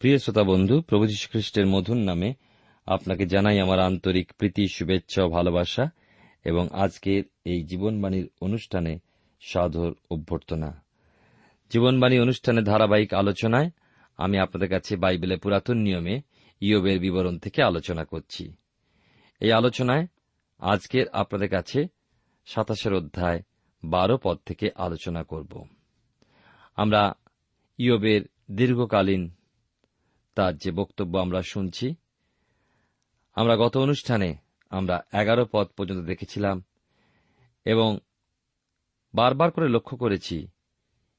প্রিয় শ্রোতা বন্ধু, প্রভু খ্রিস্টের মধুর নামে আপনাকে জানাই আমার আন্তরিক প্রীতি, শুভেচ্ছা ও ভালোবাসা এবং আজকের এই জীবনবাণীর অনুষ্ঠানে সাধর অভ্যর্থনা। জীবনবাণী অনুষ্ঠানের ধারাবাহিক আলোচনায় আমি আপনাদের কাছে বাইবেলের পুরাতন নিয়মে ইয়বের বিবরণ থেকে আলোচনা করছি। এই আলোচনায় আজকের আপনাদের কাছে সাতাশের অধ্যায় বারো পদ থেকে আলোচনা করব। আমরা ইয়বের দীর্ঘকালীন তার যে বক্তব্য আমরা শুনছি, আমরা গত অনুষ্ঠানে আমরা এগারো পদ পর্যন্ত দেখেছিলাম এবং বারবার করে লক্ষ্য করেছি,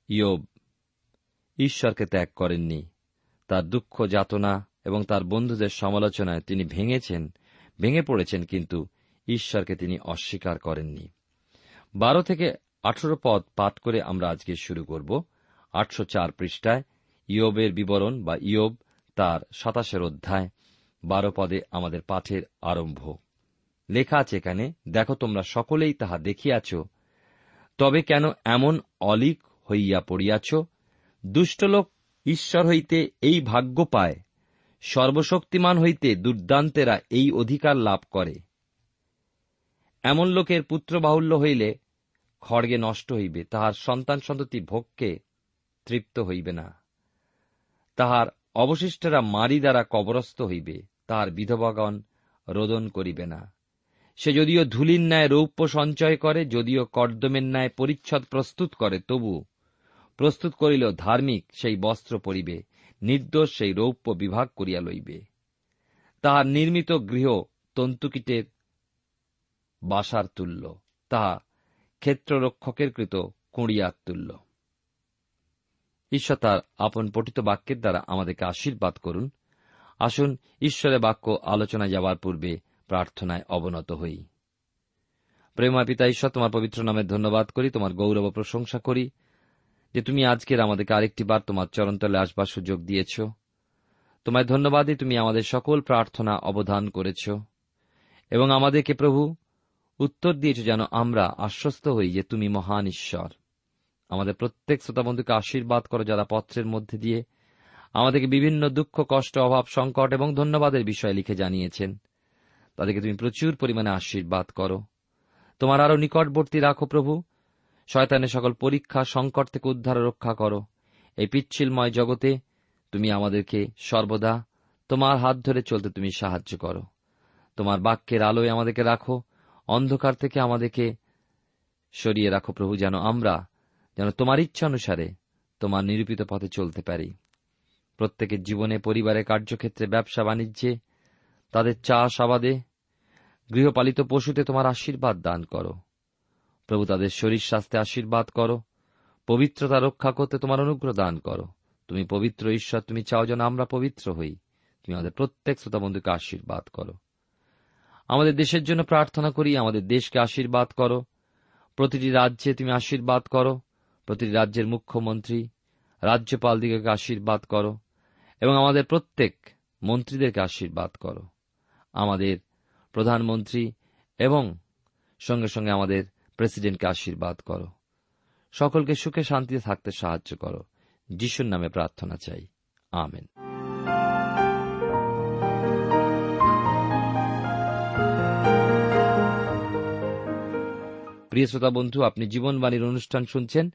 ইয়োব ঈশ্বরকে ত্যাগ করেননি। তার দুঃখ, যাতনা এবং তার বন্ধুদের সমালোচনায় তিনি ভেঙেছেন, ভেঙে পড়েছেন, কিন্তু ঈশ্বরকে তিনি অস্বীকার করেননি। বারো থেকে আঠেরো পদ পাঠ করে আমরা আজকে শুরু করব। আটশো চার পৃষ্ঠায় ইয়োবের বিবরণ বা ইয়োব তার সাতাশের অধ্যায়, বারো পদে আমাদের পাঠের আরম্ভ। লেখা আছে এখানে, দেখো, তোমরা সকলেই তাহা দেখিয়াছ, তবে কেন এমন অলিক হইয়া পড়িয়াছ? দুষ্টলোক ঈশ্বর হইতে এই ভাগ্য পায়, সর্বশক্তিমান হইতে দুর্দান্তেরা এই অধিকার লাভ করে। এমন লোকের পুত্রবাহুল্য হইলে খড়গে নষ্ট হইবে, তাহার সন্তান সন্ততি ভোগকে তৃপ্ত হইবে না। তাহার অবশিষ্টরা মারি দ্বারা কবরস্থ হইবে, তাহার বিধবাগণ রোদন করিবে না। সে যদিও ধুলির ন্যায় রৌপ্য সঞ্চয় করে, যদিও কর্দমের ন্যায় পরিচ্ছদ প্রস্তুত করে, তবু প্রস্তুত করিল ধার্মিক সেই বস্ত্র পরিবে, নির্দোষ সেই রৌপ্য বিভাগ করিয়া লইবে। তাহার নির্মিত গৃহ তন্তুকীটের বাসার তুল্য, তাহা ক্ষেত্ররক্ষকের কৃত কুঁড়িয়ার তুল্য। ঈশ্বর তার আপন পঠিত বাক্যের দ্বারা আমাদেরকে আশীর্বাদ করুন। আসুন, ঈশ্বরের বাক্য আলোচনায় যাওয়ার পূর্বে প্রার্থনায় অবনত হই। প্রেমা পিতা, ঈশ্বর তোমার পবিত্র নামে ধন্যবাদ করি, তোমার গৌরব প্রশংসা করি যে তুমি আজকের আমাদেরকে আরেকটি বার তোমার চরণতলে আসবার সুযোগ দিয়েছ। তোমায় ধন্যবাদই তুমি আমাদের সকল প্রার্থনা অবধান করেছ এবং আমাদেরকে প্রভু উত্তর দিয়েছ যেন আমরা আশ্বস্ত হই যে তুমি মহান ঈশ্বর। আমাদের প্রত্যেক শ্রোতাবন্ধুকে আশীর্বাদ করো যারা পত্রের মধ্যে দিয়ে আমাদেরকে বিভিন্ন দুঃখ, কষ্ট, অভাব, সংকট এবং ধন্যবাদের বিষয়ে লিখে জানিয়েছেন। তাদেরকে তুমি প্রচুর পরিমাণে আশীর্বাদ করো। তোমার আরও নিকটবর্তী রাখো প্রভু। শয়তানের সকল পরীক্ষা, সংকট থেকে উদ্ধার রক্ষা করো। এই পিচ্ছিলময় জগতে তুমি আমাদেরকে সর্বদা তোমার হাত ধরে চলতে তুমি সাহায্য করো। তোমার বাক্যের আলোয় আমাদেরকে রাখো। অন্ধকার থেকে আমাদেরকে সরিয়ে রাখো প্রভু, যেন আমরা যেন তোমার ইচ্ছা অনুসারে তোমার নিরূপিত পথে চলতে পারি। প্রত্যেকের জীবনে পরিবারের কার্যক্ষেত্রে, ব্যবসা, বাণিজ্যে তাদের চাষ আবাদে গৃহপালিত পশুতে তোমার আশীর্বাদ দান করো। প্রভু তাদের শরীর স্বাস্থ্যে আশীর্বাদ করো। পবিত্রতা রক্ষা করতে তোমার অনুগ্রহ দান করো। তুমি পবিত্র ঈশ্বর, তুমি চাও যেন আমরা পবিত্র হই। তুমি আমাদের প্রত্যেক শ্রোতা বন্ধুকে আশীর্বাদ করো। আমাদের দেশের জন্য প্রার্থনা করি, আমাদের দেশকে আশীর্বাদ করো। প্রতিটি রাজ্যে তুমি আশীর্বাদ করো। প্রতিটি রাজ্যের মুখ্যমন্ত্রী, রাজ্যপাল দিগকে আশীর্বাদ করো এবং আমাদের প্রত্যেক মন্ত্রীদেরকে আশীর্বাদ করো। আমাদের প্রধানমন্ত্রী এবং সঙ্গে সঙ্গে আমাদের প্রেসিডেন্টকে আশীর্বাদ করো। সকলকে সুখে শান্তিতে থাকতে সাহায্য করো। যিশুর নামে প্রার্থনা চাই। আমেন। প্রিয় শ্রোতা বন্ধু, আপনি জীবনবাণীর অনুষ্ঠান শুনছেন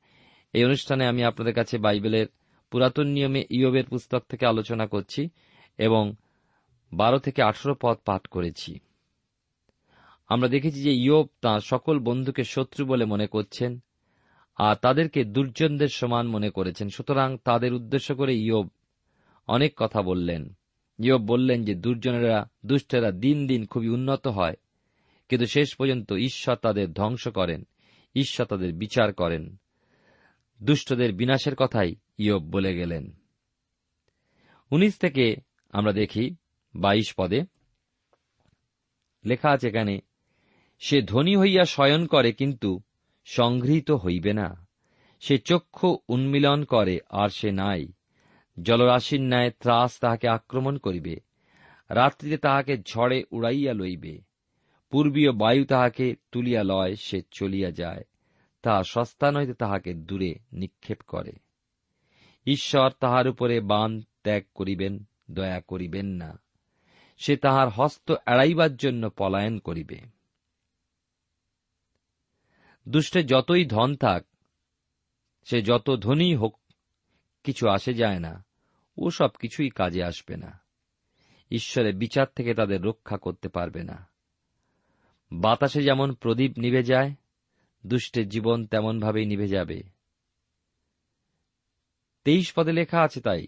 এই অনুষ্ঠানে আমি আপনাদের কাছে বাইবেলের পুরাতন নিয়মে ইয়বের পুস্তক থেকে আলোচনা করছি এবং বারো থেকে আঠারো পদ পাঠ করেছি। আমরা দেখেছি যে ইয়ব তাঁর সকল বন্ধুকে শত্রু বলে মনে করছেন আর তাদেরকে দুর্জনদের সমান মনে করেছেন। সুতরাং তাদের উদ্দেশ্য করে ইয়ব অনেক কথা বললেন। ইয়ব বললেন যে দুর্জনেরা, দুষ্টেরা দিন দিন খুবই উন্নত হয়, কিন্তু শেষ পর্যন্ত ঈশ্বর তাদের ধ্বংস করেন, ঈশ্বর তাদের বিচার করেন। দুষ্টদের বিনাশের কথাই ইয়ব বলে গেলেন। উনিশ থেকে আমরা দেখি বাইশ পদে লেখা আছে এখানে, সে ধনী হইয়া শয়ন করে কিন্তু সংগৃহীত হইবে না। সে চক্ষু উন্মিলন করে আর সে নাই। জলরাশির ন্যায় ত্রাস তাহাকে আক্রমণ করিবে। রাত্রিতে তাহাকে ঝড়ে উড়াইয়া লইবে। পূর্বীয় বায়ু তাহাকে তুলিয়া লয়, সে চলিয়া যায়। তাহা সস্তা নইতে তাহাকে দূরে নিক্ষেপ করে। ঈশ্বর তাহার উপরে বান ত্যাগ করিবেন, দয়া করিবেন না। সে তাহার হস্ত এড়াইবার জন্য পলায়ন করিবে। দুষ্টে যতই ধন থাক, সে যত ধনী হোক, কিছু আসে যায় না, ও সব কিছুই কাজে আসবে না। ঈশ্বরের বিচার থেকে তাদের রক্ষা করতে পারবে না। বাতাসে যেমন প্রদীপ নিভে যায় দুষ্টের জীবন তেমনভাবেই নিভে যাবে। তেইশ পদে লেখা আছে তাই।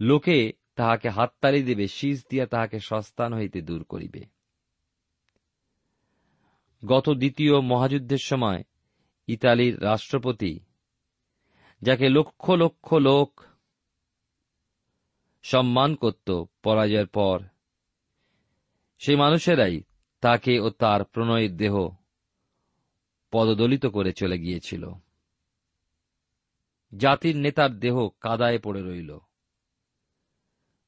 লোকে তাহাকে হাততালি দেবে, শীষ দিয়া তাহাকে সস্তান হইতে দূর করিবে। গত দ্বিতীয় মহাযুদ্ধের সময় ইতালির রাষ্ট্রপতি, যাকে লক্ষ লক্ষ লোক সম্মান করত পরাজয়ের পর, সেই মানুষেরাই তাকে ও তার প্রণয়ের দেহ পদদলিত করে চলে গিয়েছিল। জাতির নেতার দেহ কাদায় পড়ে রইল।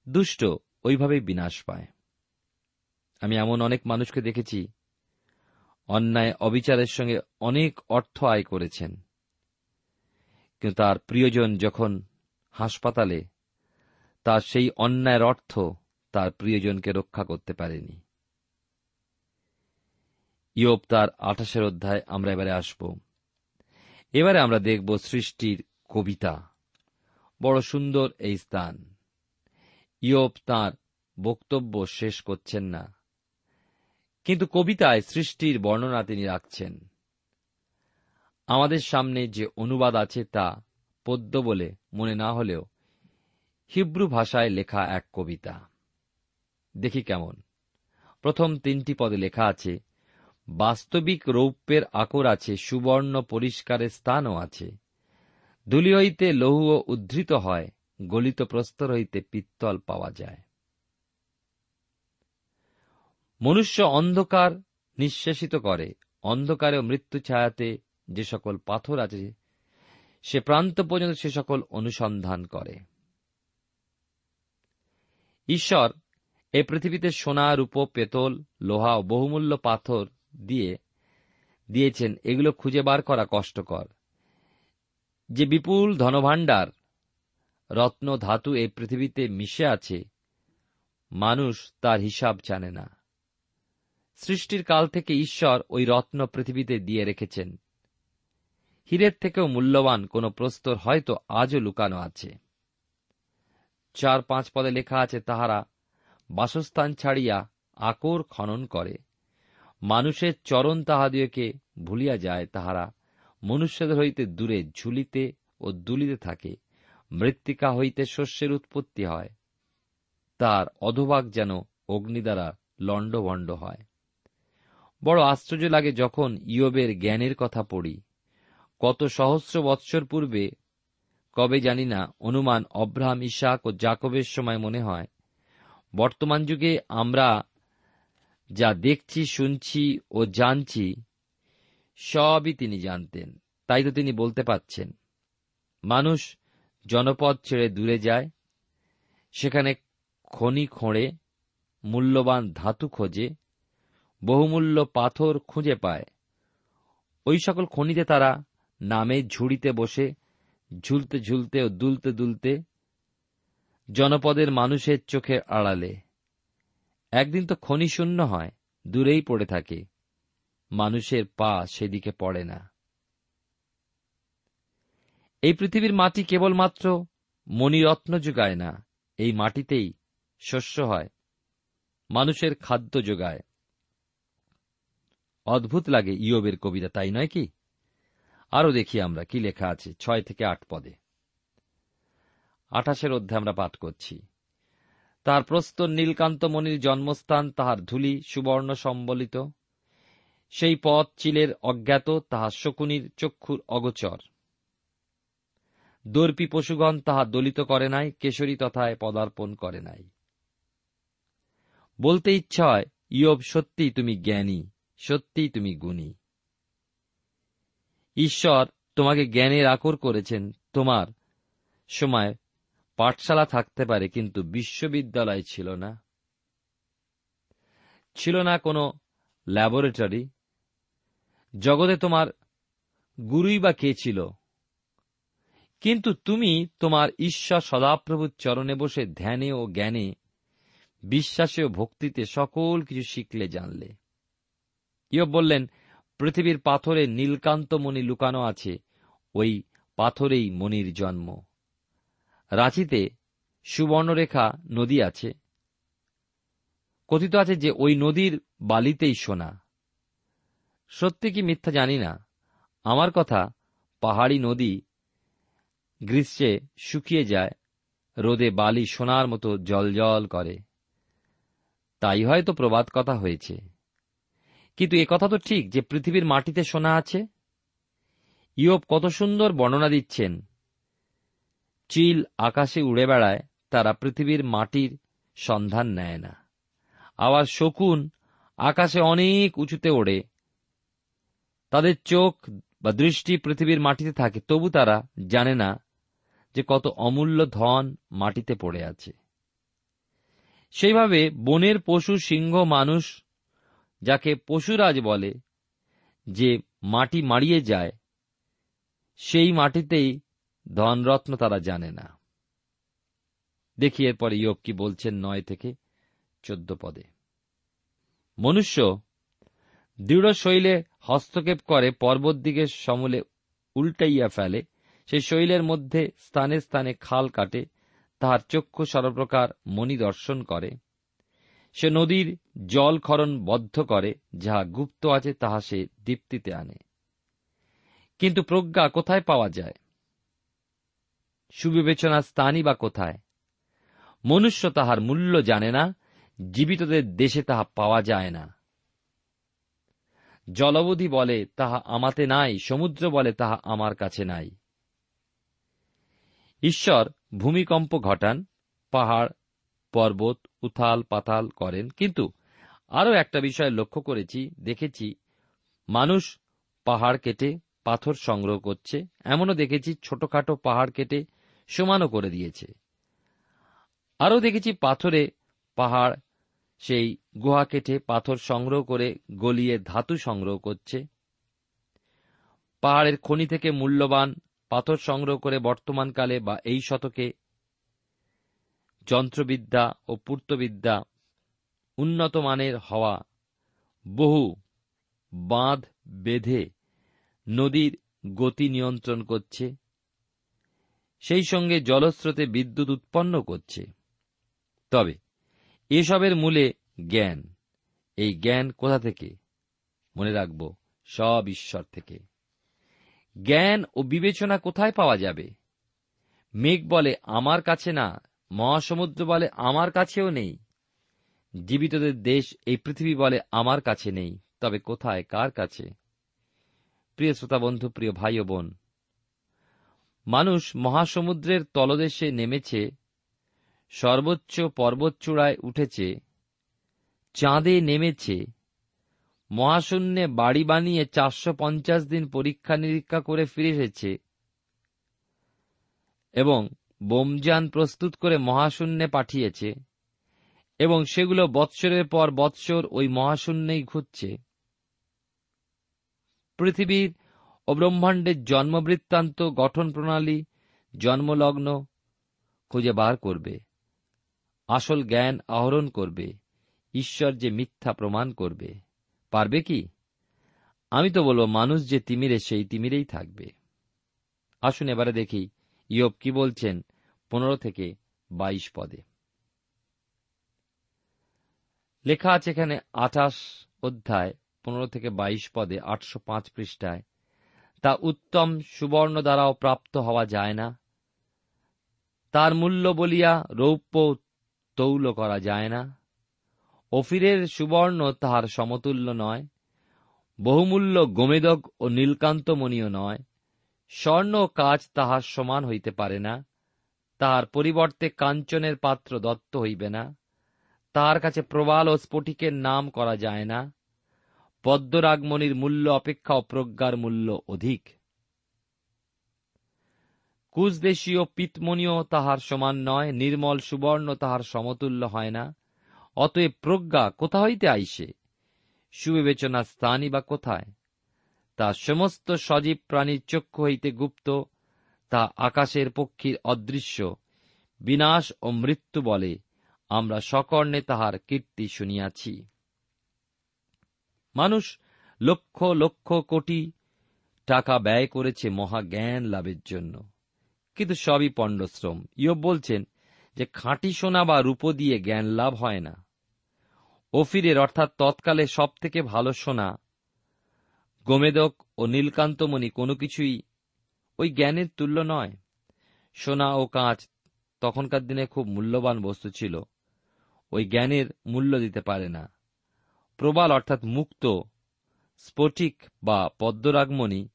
দুষ্ট ওইভাবেই বিনাশ পায়। আমি এমন অনেক মানুষকে দেখেছি, অন্যায় অবিচারের সঙ্গে অনেক অর্থ আয় করেছেন। কিন্তু তার প্রিয়জন যখন হাসপাতালে, তার সেই অন্যায়ের অর্থ তার প্রিয়জনকে রক্ষা করতে পারেনি। ইয়োব তার আঠাশের অধ্যায়, আমরা এবারে আসব। এবারে আমরা দেখব সৃষ্টির কবিতা। বড় সুন্দর এই স্থান। ইয়োব তাঁর বক্তব্য শেষ করছেন না। কিন্তু কবিতায় সৃষ্টির বর্ণনা তিনি রাখছেন। আমাদের সামনে যে অনুবাদ আছে তা পদ্য বলে মনে না হলেও হিব্রু ভাষায় লেখা এক কবিতা। দেখি কেমন। প্রথম তিনটি পদে লেখা আছে বাস্তবিক রৌপ্যের আকর আছে, সুবর্ণ পরিষ্কারের স্থানও আছে। ধুলি হইতে লৌহ উদ্ধৃত হয়, গলিত প্রস্তর হইতে পিত্তল পাওয়া যায়। মনুষ্য অন্ধকার নিঃশেষিত করে, অন্ধকারে মৃত্যু ছায়াতে যে সকল পাথর আছে, সে প্রান্ত পর্যন্ত সে সকল অনুসন্ধান করে। ঈশ্বর এই পৃথিবীতে সোনা, রূপ, পেতল, লোহা ও বহুমূল্য পাথর দিয়ে দিয়েছেন, এগুলো খুঁজে বার করা কষ্টকর। যে বিপুল ধনভাণ্ডার, রত্ন, ধাতু এই পৃথিবীতে মিশে আছে, মানুষ তার হিসাব জানে না। সৃষ্টির কাল থেকে ঈশ্বর ওই রত্ন পৃথিবীতে দিয়ে রেখেছেন। হীরের থেকেও মূল্যবান কোন প্রস্তর হয়তো আজও লুকানো আছে। চার পাঁচ পদে লেখা আছে, তাহারা বাসস্থান ছাড়িয়া আকর খনন করে। মানুষের চরণ তাহাদিওকে ভুলিয়া যায়, তাহারা মনুষ্যদের হইতে দূরে ঝুলিতে ও দুলিতে থাকে, মৃত্তিকা হইতে শস্যের উৎপত্তি হয়, তার অধভাগ যেন অগ্নি দ্বারা লণ্ডভণ্ড হয়। বড় আশ্চর্য লাগে যখন ইয়বের জ্ঞানের কথা পড়ি। কত সহস্র বৎসর পূর্বে, কবে জানি না, অনুমান অব্রাহাম, ইশাক ও জাকবের সময় মনে হয়, বর্তমান যুগে আমরা যা দেখছি, শুনছি ও জানছি, সবই তিনি জানতেন। তাই তো তিনি বলতে পাচ্ছেন মানুষ জনপদ ছেড়ে দূরে যায়, সেখানে খনি খোঁড়ে, মূল্যবান ধাতু খোঁজে, বহুমূল্য পাথর খুঁজে পায়। ওই সকল খনিতে তারা নামে ঝুড়িতে বসে, ঝুলতে ঝুলতে ও দুলতে দুলতে জনপদের মানুষের চোখের আড়ালে একদিন তো খনি শূন্য হয়, দূরেই পড়ে থাকে। মানুষের পা সেদিকে পড়ে না। এই পৃথিবীর মাটি কেবলমাত্র মণিরত্ন যোগায় না, এই মাটিতেই শস্য হয়, মানুষের খাদ্য যোগায়। অদ্ভুত লাগে ইয়বের কবিতা, তাই নয় কি? আরও দেখি আমরা কি লেখা আছে, ছয় থেকে আট পদে। আঠাশের অধ্যায় আমরা পাঠ করছি। তাহার প্রস্তর নীলকান্ত মণির জন্মস্থান তাহার ধুলি সুবর্ণ সম্বলিত। সেই পথ চিলের অজ্ঞাত তাহার শকুনির চক্ষুর অগোচর। দর্পী পশুগণ তাহা দলিত করে নাই, কেশরী তথায় পদার্পণ করে নাই। বলতে ইচ্ছা হয়, ইয়ব সত্যি তুমি জ্ঞানী সত্যি তুমি গুণী। ঈশ্বর তোমাকে জ্ঞানের আকর করেছেন, তোমার সময় পাঠশালা থাকতে পারে, কিন্তু বিশ্ববিদ্যালয় ছিল না। ছিল না কোনো ল্যাবরেটরি। জগতে তোমার গুরুই বা কে ছিল? কিন্তু তুমি তোমার ঈশ্বর সদাপ্রভুর চরণে বসে ধ্যানে ও জ্ঞানে, বিশ্বাসে ও ভক্তিতে সকল কিছু শিখলে, জানলে। ইয়ব বললেন, পৃথিবীর পাথরে নীলকান্ত মণি লুকানো আছে, ওই পাথরেই মণির জন্ম। রাঁচিতে সুবর্ণরেখা নদী আছে। কথিত আছে যে ওই নদীর বালিতেই সোনা। সত্যি কি মিথ্যা জানি না। আমার কথা, পাহাড়ি নদী গ্রীষ্মে শুকিয়ে যায়, রোদে বালি সোনার মতো জল করে। তাই হয়তো প্রবাদ কথা হয়েছে। কিন্তু এ কথা তো ঠিক যে পৃথিবীর মাটিতে সোনা আছে। ইয়ব কত সুন্দর বর্ণনা দিচ্ছেন। চিল আকাশে উড়ে বেড়ায়, তারা পৃথিবীর মাটির সন্ধান নেয় না। আবার শকুন আকাশে অনেক উঁচুতে ওড়ে। তাদের চোখ বা দৃষ্টি পৃথিবীর মাটিতে থাকে, তবু তারা জানে না যে কত অমূল্য ধন মাটিতে পড়ে আছে। সেইভাবে বনের পশু, সিংহ, মানুষ, যাকে পশুরাজ বলে, যে মাটি মাড়িয়ে যায়, সেই মাটিতেই ধনরত্ন তারা জানে না। দেখি এরপরে ইয়োগ কি বলছেন নয় থেকে চোদ্দ পদে। মনুষ্য দৃঢ় শৈলে হস্তক্ষেপ করে পর্বত দিকে সমূলে উল্টাইয়া ফেলে, সে শৈলের মধ্যে স্থানে স্থানে খাল কাটে, তাহার চক্ষু সর্বপ্রকার মণি দর্শন করে। সে নদীর জল খরণ বদ্ধ করে, যাহা গুপ্ত আছে তাহা সে দীপ্তিতে আনে। কিন্তু প্রজ্ঞা কোথায় পাওয়া যায়? সুবিবেচনার স্থানই বা কোথায়? মনুষ্য তাহার মূল্য জানে না, জীবিতদের দেশে তাহা পাওয়া যায় না। জলবধি বলে, তাহা আমাতে নাই, সমুদ্র বলে, তাহা আমার কাছে নাই। ঈশ্বর ভূমিকম্প ঘটান, পাহাড়, পর্বত, উথাল পাতাল করেন, কিন্তু আরও একটা বিষয় লক্ষ্য করেছি, দেখেছি, মানুষ পাহাড় কেটে পাথর সংগ্রহ করছে, এমনও দেখেছি ছোটখাটো পাহাড় কেটে সমানও করে দিয়েছে। আরও দেখেছি পাথরে পাহাড়, সেই গুহা কেটে পাথর সংগ্রহ করে গলিয়ে ধাতু সংগ্রহ করছে। পাহাড়ের খনি থেকে মূল্যবান পাথর সংগ্রহ করে বর্তমানকালে বা এই শতকে যন্ত্রবিদ্যা ও পূর্তবিদ্যা উন্নত মানের হওয়া বহু বাঁধ বেঁধে নদীর গতি নিয়ন্ত্রণ করছে। সেই সঙ্গে জলস্রোতে বিদ্যুৎ উৎপন্ন করছে। তবে, এসবের মূলে জ্ঞান। এই জ্ঞান কোথা থেকে? মনে রাখব, সব ঈশ্বর থেকে। জ্ঞান ও বিবেচনা কোথায় পাওয়া যাবে? মেঘ বলে, আমার কাছে না, মহাসমুদ্র বলে, আমার কাছেও নেই। জীবিতদের দেশ, এই পৃথিবী বলে, আমার কাছে নেই। তবে কোথায়, কার কাছে? প্রিয় শ্রোতা বন্ধু, প্রিয় ভাই ও বোন মানুষ মহাসমুদ্রের তলদেশে নেমেছে, সর্বোচ্চ পর্বতচূড়ায় উঠেছে, চাঁদে নেমেছে, মহাশূন্যে বাড়ি বানিয়ে চারশো পঞ্চাশ দিন পরীক্ষা নিরীক্ষা করে ফিরে এসেছে এবং বোমযান প্রস্তুত করে মহাশূন্যে পাঠিয়েছে এবং সেগুলো বৎসরের পর বৎসর ওই মহাশূন্যেই ঘুরছে। পৃথিবীর ও ব্রহ্মাণ্ডের জন্মবৃত্তান্ত গঠন প্রণালী, জন্মলগ্ন খুঁজে বার করবে, আসল জ্ঞান আহরণ করবে, ঈশ্বর যে মিথ্যা প্রমাণ করবে। পারবে কি? আমি তো বলব, মানুষ যে তিমিরে সেই তিমিরেই থাকবে। আসুন এবারে দেখি ইয়ব কি বলছেন পনেরো থেকে বাইশ পদে। লেখা আছে এখানে আঠাশ অধ্যায় পনেরো থেকে বাইশ পদে, আটশো পাঁচ পৃষ্ঠায়। তা উত্তম সুবর্ণ দ্বারাও প্রাপ্ত হওয়া যায় না। তার মূল্য বলিয়া রৌপ্য তৌল করা যায় না। অফিরের সুবর্ণ তাহার সমতুল্য নয়, বহুমূল্য গোমেদক ও নীলকান্তমণিও নয়। স্বর্ণ কাজ তাহার সমান হইতে পারে না, তাহার পরিবর্তে কাঞ্চনের পাত্র দত্ত হইবে না, তাহার কাছে প্রবাল ও স্ফটিকের নাম করা যায় না পদ্মরাগমণির মূল্য অপেক্ষা অপ্রজ্ঞার মূল্য অধিক। কুশদেশীয় পিতমণিও তাহার সমান নয়, নির্মল সুবর্ণ তাহার সমতুল্য হয় না। অতএব প্রজ্ঞা কোথা হইতে আইসে? সুবিবেচনা স্থানই বা কোথায়? তা সমস্ত সজীব প্রাণীর চক্ষু হইতে গুপ্ত, তা আকাশের পক্ষীর অদৃশ্য, বিনাশ ও মৃত্যু বলে আমরা সকর্ণে তাহার কীর্তি শুনিয়াছি। মানুষ লক্ষ লক্ষ কোটি টাকা ব্যয় করেছে মহাজ্ঞান লাভের জন্য। কিন্তু সবই পণ্ডশ্রম ইয়ব বলছেন যে, খাঁটি সোনা বা রূপ দিয়ে জ্ঞান লাভ হয় না। ওফিরের অর্থাৎ তৎকালে সব থেকে ভালো সোনা গোমেদক ও নীলকান্তমণি কোনো কিছুই ওই জ্ঞানের তুল্য নয়। সোনা ও কাঁচ তখনকার দিনে খুব মূল্যবান বস্তু ছিল। ওই জ্ঞানের মূল্য দিতে পারে না। প্রবাল অর্থাৎ মুক্ত, স্ফটিক বা পদ্মরাগমণি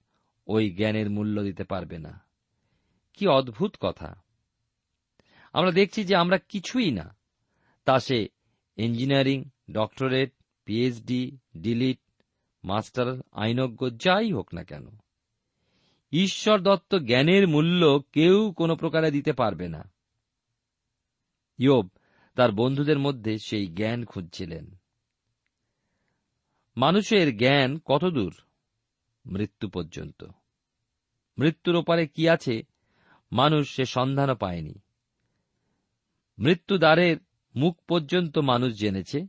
ওই জ্ঞানের মূল্য দিতে পারবে না। কি অদ্ভুত কথা। আমরা দেখছি যে আমরা কিছুই না। তা সে engineering, doctorate, PhD, DLitt, master, আইনজ্ঞ, যাই হোক না কেন। ঈশ্বর দত্ত জ্ঞানের মূল্য কেউ কোনো প্রকারে দিতে পারবে না। ইয়োব তার বন্ধুদের মধ্যে সেই জ্ঞান খুঁজছিলেন। মানুষের জ্ঞান কতদূর? মৃত্যু পর্যন্ত। মৃত্যুর ওপারে কি আছে? মানুষ সে সন্ধানও পায়নি। মৃত্যু দ্বারের মুখ পর্যন্ত মানুষ জেনেছে,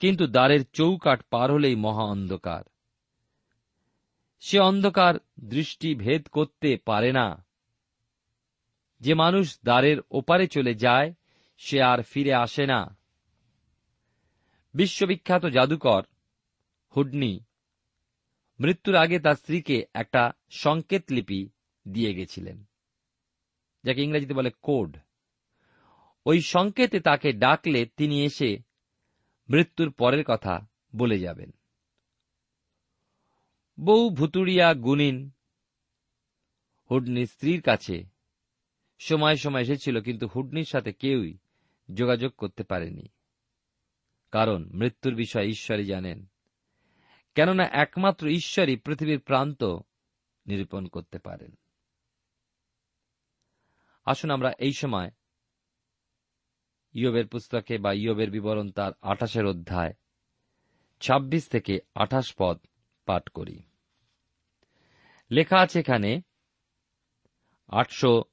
কিন্তু দ্বারের চৌকাট পার হলেই মহা অন্ধকার। সে অন্ধকার দৃষ্টি ভেদ করতে পারে না। যে মানুষ দ্বারের ওপারে চলে যায়, সে আর ফিরে আসে না। বিশ্ববিখ্যাত জাদুকর হুডনি। মৃত্যুর আগে তার স্ত্রীকে একটা সংকেত লিপি দিয়ে গেছিলেন, যাকে ইংরেজিতে বলে কোড। ওই সংকেতে তাকে ডাকলে তিনি এসে মৃত্যুর পরের কথা বলে যাবেন। বউ ভুতুড়িয়া গুনিন হুডনির স্ত্রীর কাছে সময় সময় এসেছিল, কিন্তু হুডনির সাথে কেউই যোগাযোগ করতে পারেনি। কারণ মৃত্যুর বিষয়ে ঈশ্বরই জানেন কেননা একমাত্র ঈশ্বরই পৃথিবীর প্রান্ত নিরূপণ করতে পারেন। আসুন আমরা এই সময় ইয়বের পুস্তকে বা ইয়বের বিবরণ তার আঠাশের অধ্যায় ২৬ থেকে আঠাশ পদ পাঠ করি। লেখা আছে এখানে আটশো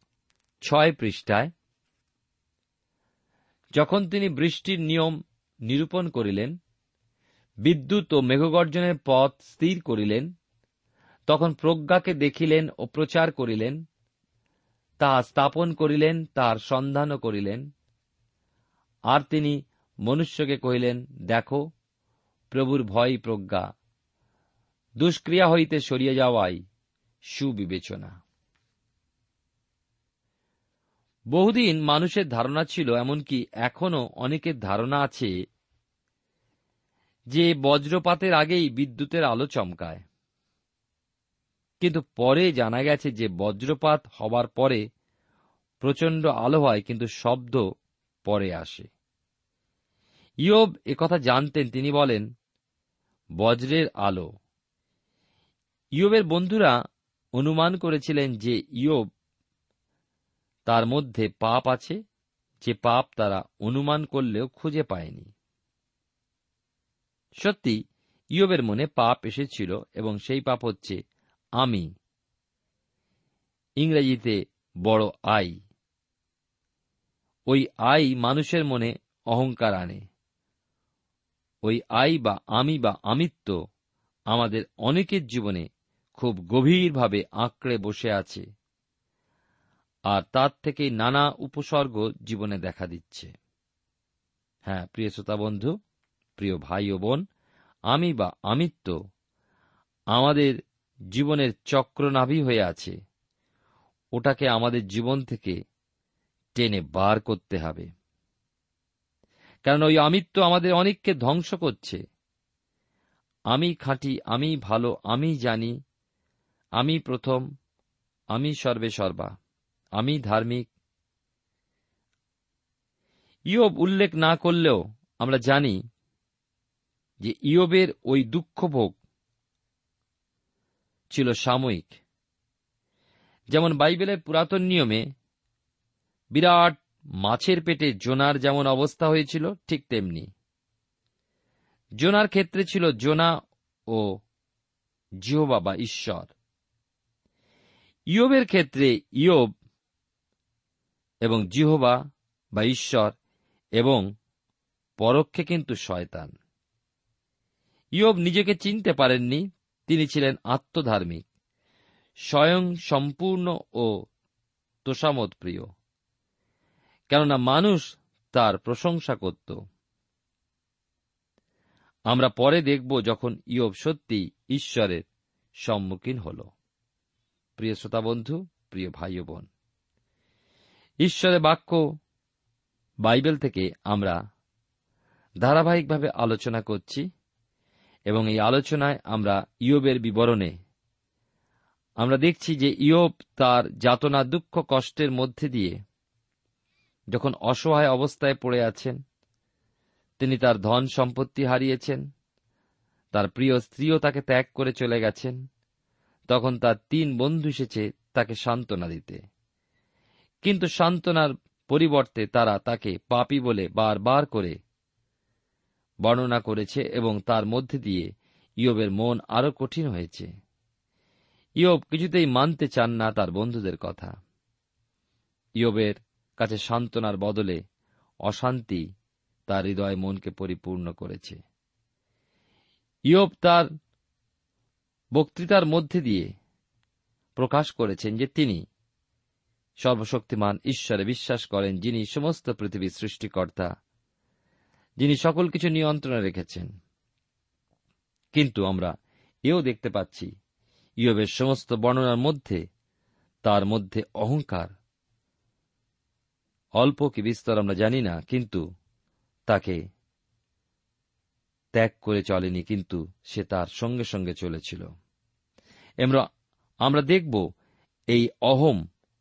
ছয় পৃষ্ঠায়, যখন তিনি বৃষ্টির নিয়ম নিরূপণ করিলেন বিদ্যুৎ ও মেঘগর্জনের পথ স্থির করিলেন, তখন প্রজ্ঞাকে দেখিলেন ও প্রচার করিলেন তাহা স্থাপন করিলেন তাহার সন্ধানও করিলেন। আর তিনি মনুষ্যকে কহিলেন, দেখো, প্রভুর ভয় প্রজ্ঞা, দুষ্ক্রিয়া হইতে সরিয়ে যাওয়াই সুবিবেচনা। বহুদিন মানুষের ধারণা ছিল, এমনকি এখনও অনেকের ধারণা আছে যে বজ্রপাতের আগেই বিদ্যুতের আলো চমকায়। কিন্তু পরে জানা গেছে যে বজ্রপাত হবার পরে প্রচণ্ড আলো হয়, কিন্তু শব্দ পরে আসে। ইয়ব কথা জানতেন, তিনি বলেন, বজ্রের আলো। ইয়বের বন্ধুরা অনুমান করেছিলেন যে ইয়ব তার মধ্যে পাপ আছে, যে পাপ তারা অনুমান করলেও খুঁজে পায়নি। সত্যি, ইয়বের মনে পাপ এসেছিল এবং সেই পাপ হচ্ছে আমি। ইংরেজিতে বড় আই। ওই আই মানুষের মনে অহংকার আনে। ওই আই বা আমি বা আমিত্ব আমাদের অনেকের জীবনে খুব গভীরভাবে আঁকড়ে বসে আছে আর তার থেকে নানা উপসর্গ জীবনে দেখা দিচ্ছে। হ্যাঁ প্রিয় শ্রোতা বন্ধু প্রিয় ভাই ও বোন, আমি বা আমিত্ব আমাদের জীবনের চক্রনাভি হয়ে আছে। ওটাকে আমাদের জীবন থেকে টেনে বার করতে হবে। কারণ ওই আমিত্ব আমাদের অনেককে ধ্বংস করছে। আমি খাঁটি, আমি ভালো, আমি জানি, আমি প্রথম, আমি সর্বে সর্বা, আমি ধার্মিক। ইয়ব উল্লেখ না করলেও আমরা জানি যে ইয়বের ওই দুঃখভোগ ছিল সাময়িক। যেমন বাইবেলের পুরাতন নিয়মে, বিরাট মাছের পেটে জোনার যেমন অবস্থা হয়েছিল, ঠিক তেমনি। জোনার ক্ষেত্রে ছিল জোনা ও জিহবা বা ঈশ্বর। ইয়বের ক্ষেত্রে ইয়ব এবং জিহবা বা ঈশ্বর এবং পরোক্ষে কিন্তু শয়তান। ইয়ব নিজেকে চিনতে পারেননি, তিনি ছিলেন আত্মধার্মিক, স্বয়ং সম্পূর্ণ ও তোষামত প্রিয় কেননা মানুষ তার প্রশংসা করত। আমরা পরে দেখব যখন ইয়ব সত্যি ঈশ্বরের সম্মুখীন হল। প্রিয় শ্রোতা বন্ধু, প্রিয় ভাই বোন, ঈশ্বরের বাক্য বাইবেল থেকে আমরা ধারাবাহিকভাবে আলোচনা করছি। এবং এই আলোচনায় আমরা ইয়বের বিবরণে। আমরা দেখছি যে ইয়ব তার যাতনা, দুঃখ, কষ্টের মধ্যে দিয়ে যখন অসহায় অবস্থায় পড়ে আছেন, তিনি তার ধন সম্পত্তি হারিয়েছেন, তার প্রিয় স্ত্রীও তাকে ত্যাগ করে চলে গেছেন, তখন তার তিন বন্ধু এসেছে তাকে সান্ত্বনা দিতে। কিন্তু সান্ত্বনার পরিবর্তে তারা তাকে পাপি বলে বারবার করে বর্ণনা করেছে এবং তার মধ্যে দিয়ে ইয়বের মন আরও কঠিন হয়েছে। ইয়ব কিছুতেই মানতে চান না তার বন্ধুদের কথা। ইয়বের কাছে সান্ত্বনার বদলে অশান্তি তার হৃদয় মনকে পরিপূর্ণ করেছে। ইয়ব তার বক্তৃতার মধ্যে দিয়ে প্রকাশ করেছেন যে তিনি সর্বশক্তিমান ঈশ্বরে বিশ্বাস করেন যিনি সমস্ত পৃথিবীর সৃষ্টিকর্তা। যিনি সকল কিছু নিয়ন্ত্রণে রেখেছেন। কিন্তু আমরা এও দেখতে পাচ্ছি, ইয়বের সমস্ত বর্ণনার মধ্যে, তার মধ্যে অহংকার। অল্প কি বিস্তর আমরা জানি না, কিন্তু তাকে ত্যাগ করে চলেনি, কিন্তু সে তার সঙ্গে সঙ্গে চলেছিল। আমরা দেখব, এই অহম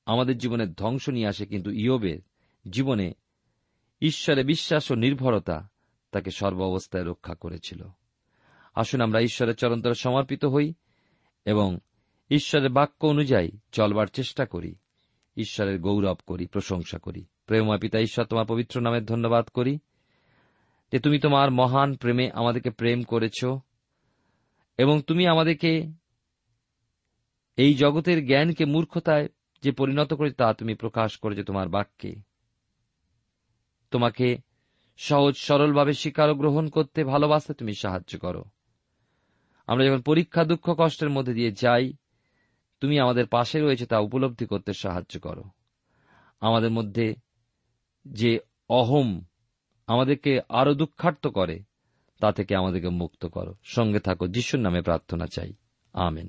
আমাদের জীবনের ধ্বংস নিয়ে আসে, কিন্তু ইয়বের জীবনে ঈশ্বরে বিশ্বাস ও নির্ভরতা তাকে সর্ব অবস্থায় রক্ষা করেছিল। আসুন আমরা ঈশ্বরের চরন্তরে সমর্পিত হই এবং ঈশ্বরের বাক্য অনুযায়ী চলবার চেষ্টা করি। ঈশ্বরের গৌরব করি, প্রশংসা করি। প্রেমা পিতা ঈশ্বর, তোমার পবিত্র নামের ধন্যবাদ করি যে তুমি তোমার মহান প্রেমে আমাদেরকে প্রেম করেছ এবং তুমি আমাদেরকে এই জগতের জ্ঞানকে মূর্খতায় যে পরিণত করে তা তুমি প্রকাশ করেছ তোমার বাক্যে। তোমাকে সহজ সরলভাবে স্বীকার গ্রহণ করতে ভালোবাসতে তুমি সাহায্য করো। আমরা যখন পরীক্ষা, দুঃখ, কষ্টের মধ্যে দিয়ে যাই, তুমি আমাদের পাশে রয়েছে তা উপলব্ধি করতে সাহায্য করো। আমাদের মধ্যে যে অহম আমাদেরকে আরও দুঃখার্থ করে, তা থেকে আমাদেরকে মুক্ত করো। সঙ্গে থাকো, যিশুর নামে প্রার্থনা চাই। আমেন।